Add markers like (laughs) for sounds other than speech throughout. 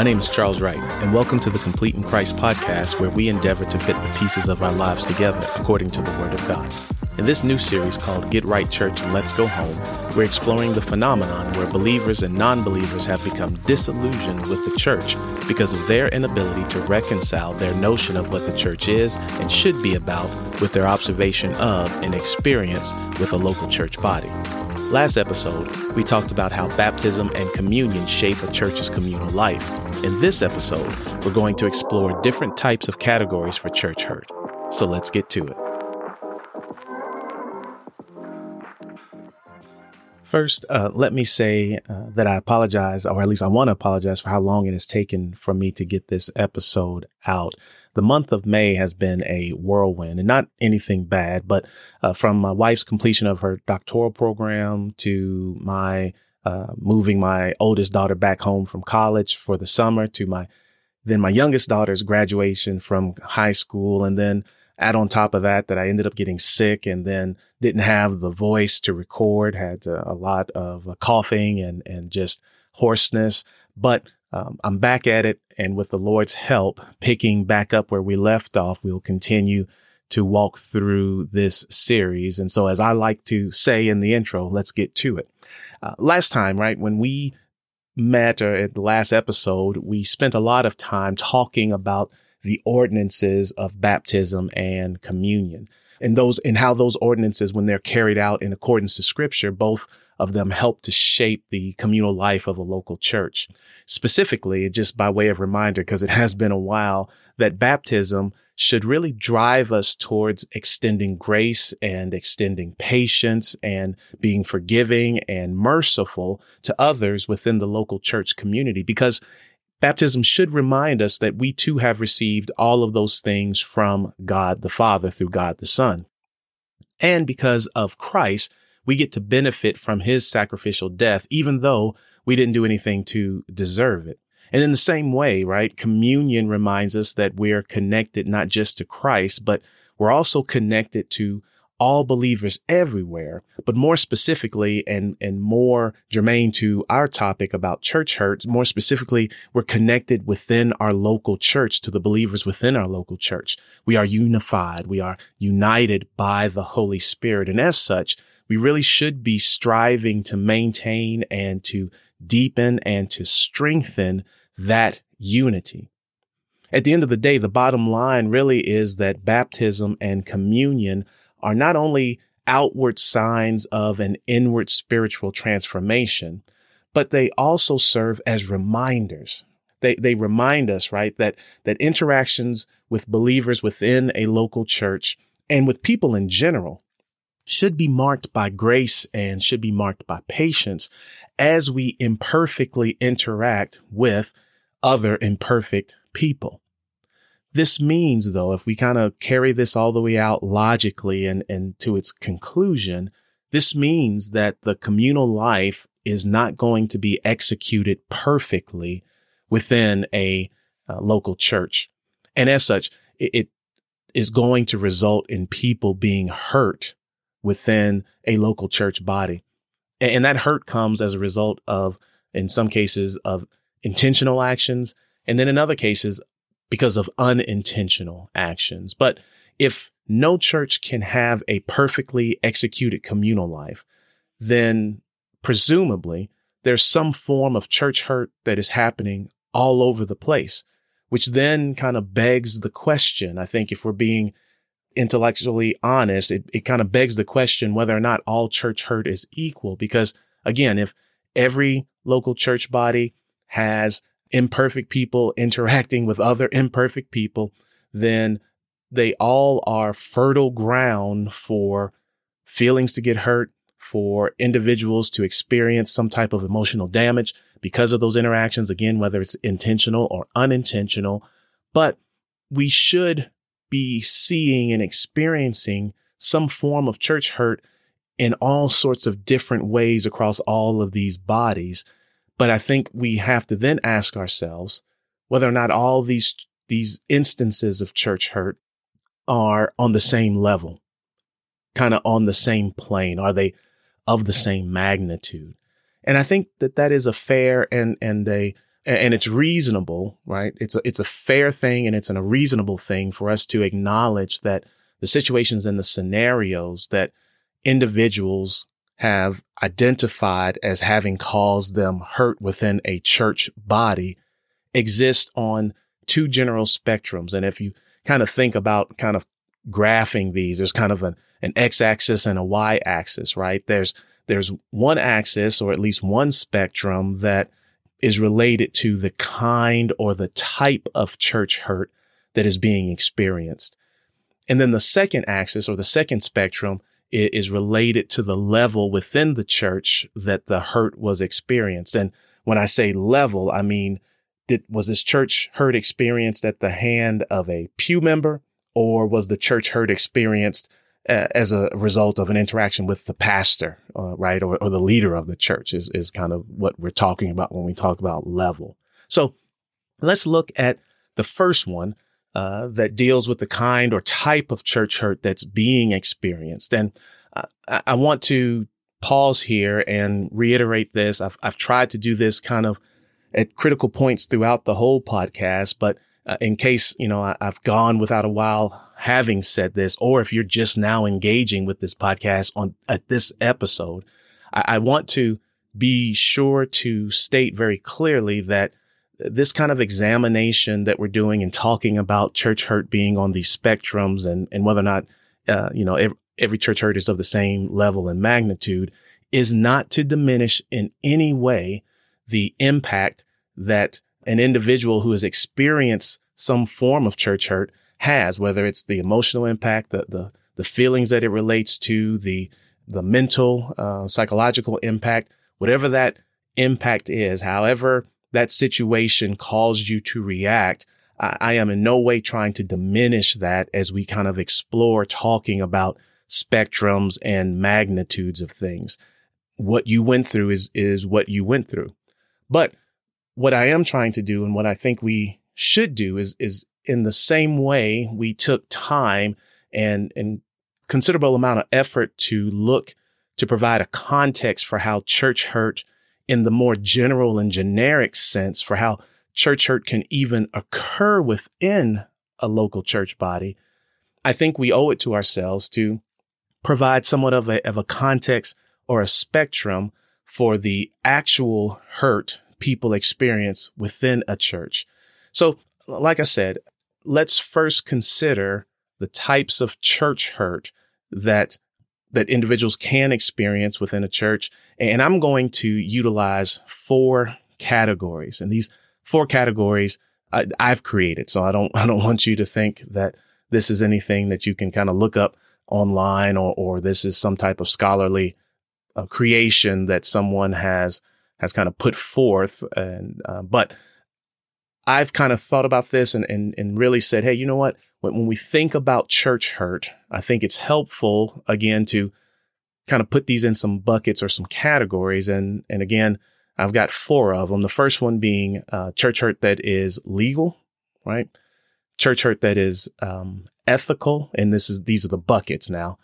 My name is Charles Wright, and welcome to the Complete in Christ podcast, where we endeavor to fit the pieces of our lives together according to the Word of God. In this new series called Get Right Church and Let's Go Home, we're exploring the phenomenon where believers and non believers have become disillusioned with the church because of their inability to reconcile their notion of what the church is and should be about with their observation of and experience with a local church body. Last episode, we talked about how baptism and communion shape a church's communal life. In this episode, we're going to explore different types of categories for church hurt. So let's get to it. First, uh, let me say uh, that I apologize, or at least I want to apologize for how long it has taken for me to get this episode out the month of May has been a whirlwind and not anything bad, but uh, from my wife's completion of her doctoral program to my uh, moving my oldest daughter back home from college for the summer to my then my youngest daughter's graduation from high school and then add on top of that that I ended up getting sick and then didn't have the voice to record, had uh, a lot of uh, coughing and and just hoarseness, but um, I'm back at it. And with the Lord's help, picking back up where we left off, we'll continue to walk through this series. And so, as I like to say in the intro, let's get to it. Uh, last time, right, when we met or at the last episode, we spent a lot of time talking about the ordinances of baptism and communion and those and how those ordinances, when they're carried out in accordance to scripture, both of them help to shape the communal life of a local church. Specifically, just by way of reminder, because it has been a while, that baptism should really drive us towards extending grace and extending patience and being forgiving and merciful to others within the local church community because baptism should remind us that we too have received all of those things from God the Father through God the Son. And because of Christ, we get to benefit from his sacrificial death, even though we didn't do anything to deserve it. And in the same way, right, communion reminds us that we're connected not just to Christ, but we're also connected to all believers everywhere, but more specifically and, and more germane to our topic about church hurt, more specifically, we're connected within our local church to the believers within our local church. We are unified. We are united by the Holy Spirit. And as such, we really should be striving to maintain and to deepen and to strengthen that unity. At the end of the day, the bottom line really is that baptism and communion are not only outward signs of an inward spiritual transformation, but they also serve as reminders. They, they remind us, right, that, that interactions with believers within a local church and with people in general should be marked by grace and should be marked by patience as we imperfectly interact with other imperfect people. This means though, if we kind of carry this all the way out logically and, and to its conclusion, this means that the communal life is not going to be executed perfectly within a uh, local church. And as such, it, it is going to result in people being hurt within a local church body. And that hurt comes as a result of, in some cases, of intentional actions. And then in other cases, because of unintentional actions. But if no church can have a perfectly executed communal life, then presumably there's some form of church hurt that is happening all over the place, which then kind of begs the question. I think if we're being intellectually honest, it, it kind of begs the question whether or not all church hurt is equal. Because again, if every local church body has imperfect people (laughs) interacting with other imperfect people, then they all are fertile ground for feelings to get hurt, for individuals to experience some type of emotional damage because of those interactions. Again, whether it's intentional or unintentional, but we should be seeing and experiencing some form of church hurt in all sorts of different ways across all of these bodies. But I think we have to then ask ourselves whether or not all these, these instances of church hurt are on the same level, kind of on the same plane. Are they of the same magnitude? And I think that that is a fair and, and a, and it's reasonable, right? It's a, it's a fair thing and it's an, a reasonable thing for us to acknowledge that the situations and the scenarios that individuals have identified as having caused them hurt within a church body exist on two general spectrums. And if you kind of think about kind of graphing these, there's kind of an, an x axis and a y axis, right? There's, there's one axis or at least one spectrum that is related to the kind or the type of church hurt that is being experienced. And then the second axis or the second spectrum is related to the level within the church that the hurt was experienced. And when I say level, I mean, did, was this church hurt experienced at the hand of a pew member or was the church hurt experienced as a result of an interaction with the pastor, uh, right, or, or, the leader of the church is is kind of what we're talking about when we talk about level. So let's look at the first one uh, that deals with the kind or type of church hurt that's being experienced, and uh, I, I want to pause here and reiterate this. I've I've tried to do this kind of at critical points throughout the whole podcast, but uh, in case you know I, have gone without a while having said this, or if you're just now engaging with this podcast on at this episode, I, I want to be sure to state very clearly that this kind of examination that we're doing and talking about church hurt being on these spectrums and, and whether or not, uh, you know, every, every church hurt is of the same level and magnitude is not to diminish in any way the impact that an individual who has experienced some form of church hurt has, whether it's the emotional impact, the, the, the feelings that it relates to, the, the mental, uh, psychological impact, whatever that impact is, however that situation caused you to react, I, I am in no way trying to diminish that as we kind of explore talking about spectrums and magnitudes of things. What you went through is, is what you went through. But what I am trying to do and what I think we should do is, is in the same way we took time and, and considerable amount of effort to look to provide a context for how church hurt in the more general and generic sense for how church hurt can even occur within a local church body. I think we owe it to ourselves to provide somewhat of a, of a context or a spectrum for the actual hurt people experience within a church. So like I said, let's first consider the types of church hurt that that individuals can experience within a church. And I'm going to utilize four categories. And these four categories I, have created. So I don't, (laughs) I don't want you to think that this is anything that you can kind of look up online or, or this is some type of scholarly uh, creation that someone has, has kind of put forth. And, uh, but I've kind of thought about this and, and, and really said, Hey, you know what? When, when we think about church hurt, I think it's helpful again to kind of put these in some buckets or some categories. And, and again, I've got four of them. The first one being, uh, church hurt that is legal, right? Church hurt that is, um, ethical. And this is, these are the buckets now.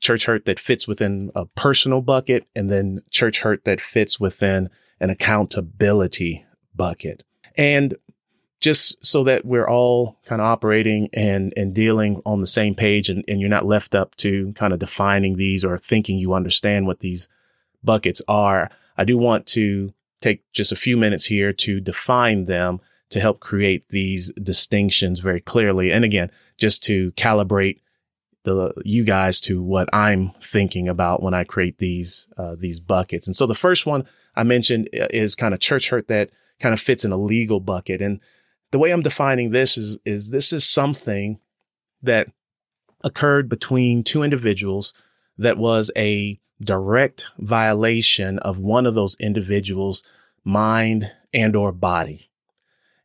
Church hurt that fits within a personal bucket and then church hurt that fits within an accountability bucket. And just so that we're all kind of operating and, and dealing on the same page and, and you're not left up to kind of defining these or thinking you understand what these buckets are. I do want to take just a few minutes here to define them to help create these distinctions very clearly. And again, just to calibrate the, you guys to what I'm thinking about when I create these, uh, these buckets. And so the first one I mentioned uh, is kind of church hurt that kind of fits in a legal bucket. And the way I'm defining this is, is this is something that occurred between two individuals that was a direct violation of one of those individuals' mind and or body.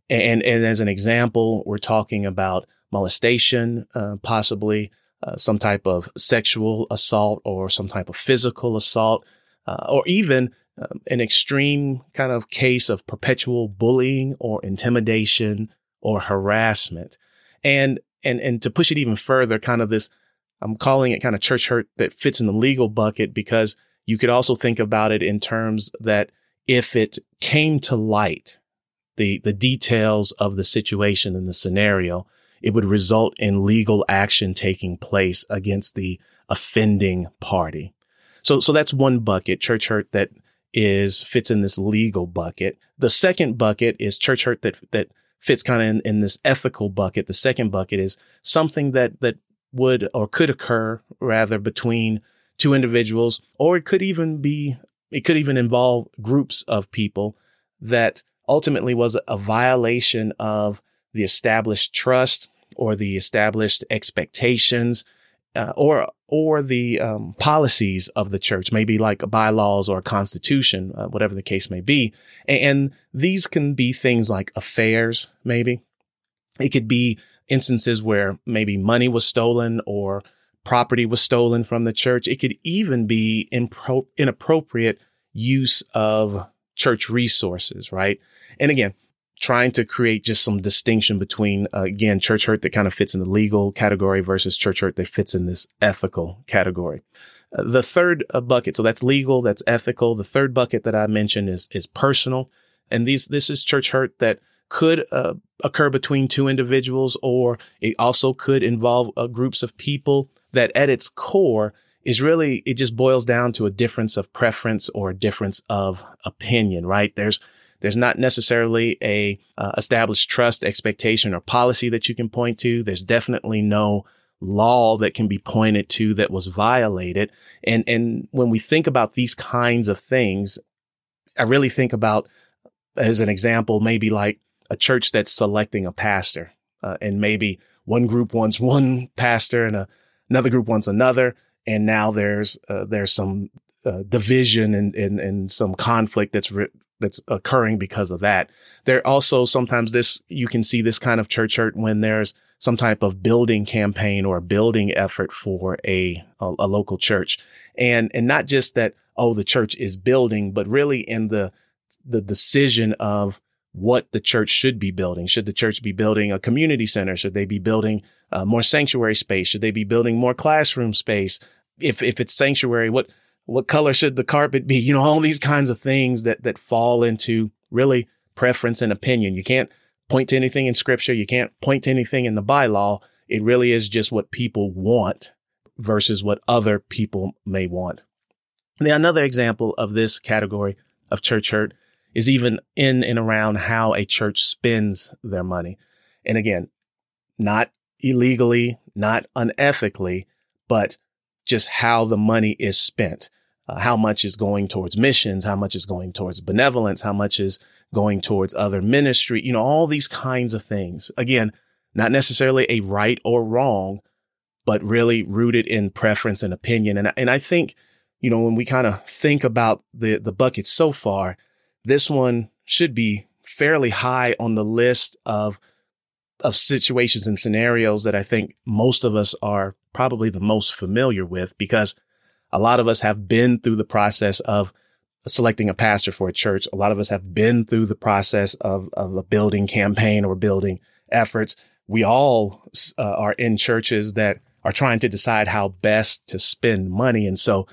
And, and as an example, we're talking about molestation, uh, possibly uh, some type of sexual assault or some type of physical assault, uh, or even um, an extreme kind of case of perpetual bullying or intimidation or harassment. And, and, and to push it even further, kind of this, I'm calling it kind of church hurt that fits in the legal bucket because you could also think about it in terms that if it came to light, the, the details of the situation and the scenario, it would result in legal action taking place against the offending party. So, so that's one bucket, church hurt that is fits in this legal bucket. The second bucket is church hurt that, that fits kind of in, in this ethical bucket. The second bucket is something that, that would or could occur rather between two individuals, or it could even be, it could even involve groups of people that ultimately was a violation of the established trust or the established expectations uh, or or the um, policies of the church, maybe like bylaws or a constitution, uh, whatever the case may be. And, and these can be things like affairs, maybe. It could be instances where maybe money was stolen or property was stolen from the church. It could even be impro- inappropriate use of church resources, right? And again, trying to create just some distinction between, uh, again, church hurt that kind of fits in the legal category versus church hurt that fits in this ethical category. Uh, the third uh, bucket, so that's legal, that's ethical. The third bucket that I mentioned is, is personal. And these, this is church hurt that could uh, occur between two individuals, or it also could involve uh, groups of people that at its core is really, it just boils down to a difference of preference or a difference of opinion, right? There's, there's not necessarily a uh, established trust expectation or policy that you can point to. There's definitely no law that can be pointed to that was violated. And, and when we think about these kinds of things, I really think about as an example, maybe like a church that's selecting a pastor, uh, and maybe one group wants one pastor and a, another group wants another. And now there's, uh, there's some uh, division and, and, and some conflict that's that's occurring because of that. There also sometimes this, you can see this kind of church hurt when there's some type of building campaign or building effort for a, a, a local church. And, and not just that, oh, the church is building, but really in the, the decision of what the church should be building. Should the church be building a community center? Should they be building uh, more sanctuary space? Should they be building more classroom space? If, if it's sanctuary, what, what color should the carpet be? You know, all these kinds of things that, that fall into really preference and opinion. You can't point to anything in scripture. You can't point to anything in the bylaw. It really is just what people want versus what other people may want. Now, another example of this category of church hurt is even in and around how a church spends their money. And again, not illegally, not unethically, but just how the money is spent. Uh, how much is going towards missions? How much is going towards benevolence? How much is going towards other ministry? You know, all these kinds of things. Again, not necessarily a right or wrong, but really rooted in preference and opinion. And, and I think, you know, when we kind of think about the, the bucket so far, this one should be fairly high on the list of of situations and scenarios that I think most of us are probably the most familiar with because a lot of us have been through the process of selecting a pastor for a church. A lot of us have been through the process of, of a building campaign or building efforts. We all uh, are in churches that are trying to decide how best to spend money. And so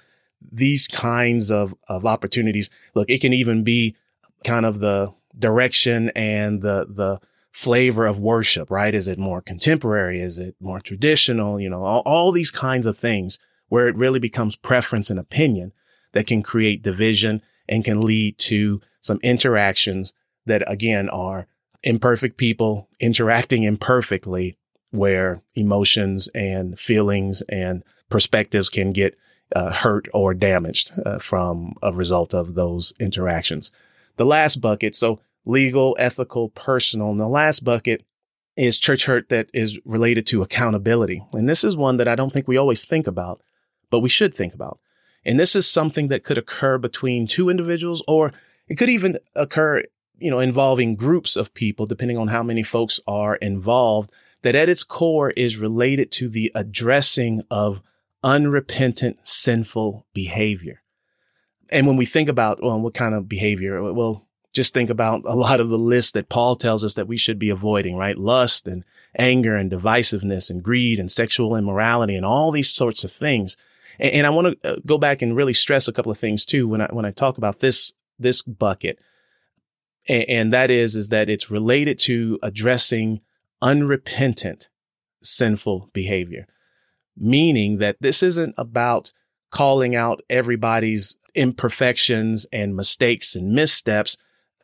these kinds of, of opportunities, look, it can even be kind of the direction and the, the flavor of worship, right? Is it more contemporary? Is it more traditional? You know, all, all these kinds of things where it really becomes preference and opinion that can create division and can lead to some interactions that again are imperfect people interacting imperfectly where emotions and feelings and perspectives can get uh, hurt or damaged uh, from a result of those interactions. The last bucket, so legal, ethical, personal. And the last bucket is church hurt that is related to accountability. And this is one that I don't think we always think about, but we should think about. And this is something that could occur between two individuals or it could even occur, you know, involving groups of people, depending on how many folks are involved, that at its core is related to the addressing of unrepentant sinful behavior. And when we think about, well, what kind of behavior? Well, just think about a lot of the lists that Paul tells us that we should be avoiding, right? Lust and anger and divisiveness and greed and sexual immorality and all these sorts of things. And, and I want to uh, go back and really stress a couple of things too when I, when I talk about this, this bucket. And, and that is, is that it's related to addressing unrepentant sinful behavior, meaning that this isn't about calling out everybody's imperfections and mistakes and missteps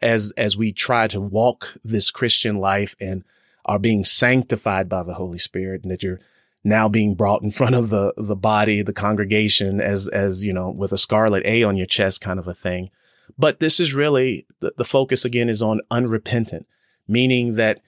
as, as we try to walk this Christian life and are being sanctified by the Holy Spirit and that you're now being brought in front of the, the body, the congregation as, as, you know, with a scarlet A on your chest kind of a thing. But this is really the, the focus again is on unrepentant, meaning that,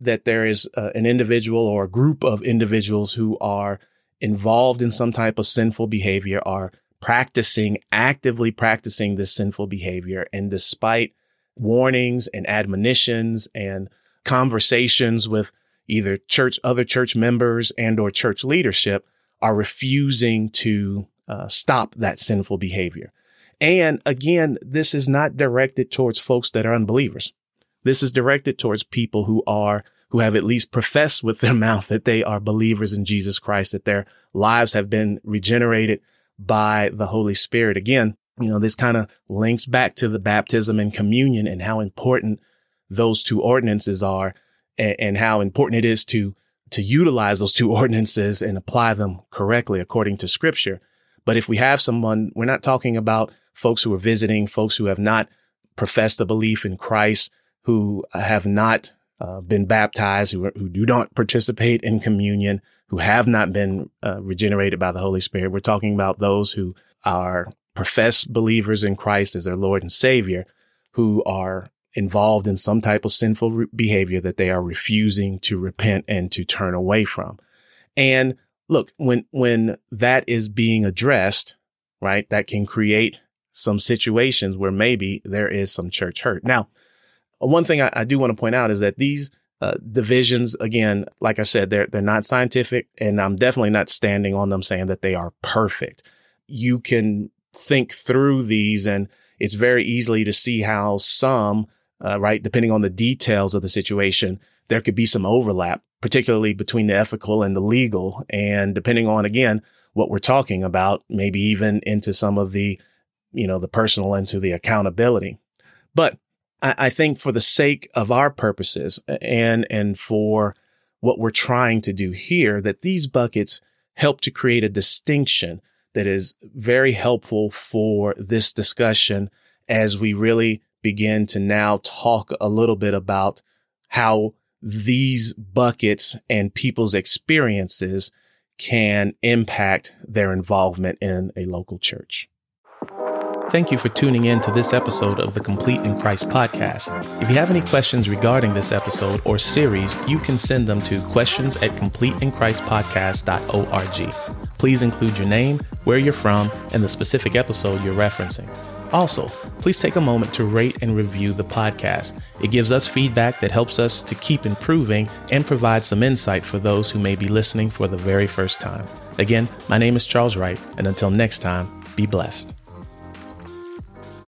that there is uh, an individual or a group of individuals who are involved in some type of sinful behavior, are practicing, actively practicing this sinful behavior. And despite warnings and admonitions and conversations with either church, other church members and or church leadership are refusing to uh, stop that sinful behavior. And again, this is not directed towards folks that are unbelievers. This is directed towards people who are, who have at least professed with their (laughs) mouth that they are believers in Jesus Christ, that their lives have been regenerated by the Holy Spirit. Again, you know, this kind of links back to the baptism and communion and how important those two ordinances are and, and how important it is to to utilize those two (laughs) ordinances and apply them correctly according to scripture. But if we have someone, we're not talking about folks who are visiting, folks who have not professed a belief in Christ, who have not uh, been baptized, who, who do not participate in communion, who have not been uh, regenerated by the Holy Spirit. We're talking about those who are professed believers in Christ as their Lord and Savior, who are involved in some type of sinful re- behavior that they are refusing to repent and to turn away from. And look, when, when that is being addressed, right, that can create some situations where maybe there is some church hurt. Now, one thing I, I do want to point out is that these uh, divisions, again, like I said, they're, they're not scientific and I'm definitely not standing on them saying that they are perfect. You can think through these and it's very easily to see how some uh, right? Depending on the details of the situation, there could be some overlap, particularly between the ethical and the legal. And depending on, again, what we're talking about, maybe even into some of the, you know, the personal into the accountability. But I, I think for the sake of our purposes and, and for what we're trying to do here, that these buckets help to create a distinction that is very helpful for this discussion as we really begin to now talk a little bit about how these buckets and people's experiences can impact their involvement in a local church. Thank you for tuning in to this episode of the Complete in Christ podcast. If you have any questions regarding this episode or series, you can send them to questions at completeinchristpodcast.org. Please include your name, where you're from, and the specific episode you're referencing. Also, please take a moment to rate and review the podcast. It gives us feedback that helps us to keep improving and provide some insight for those who may be listening for the very first time. Again, my name is Charles Wright, and until next time, be blessed.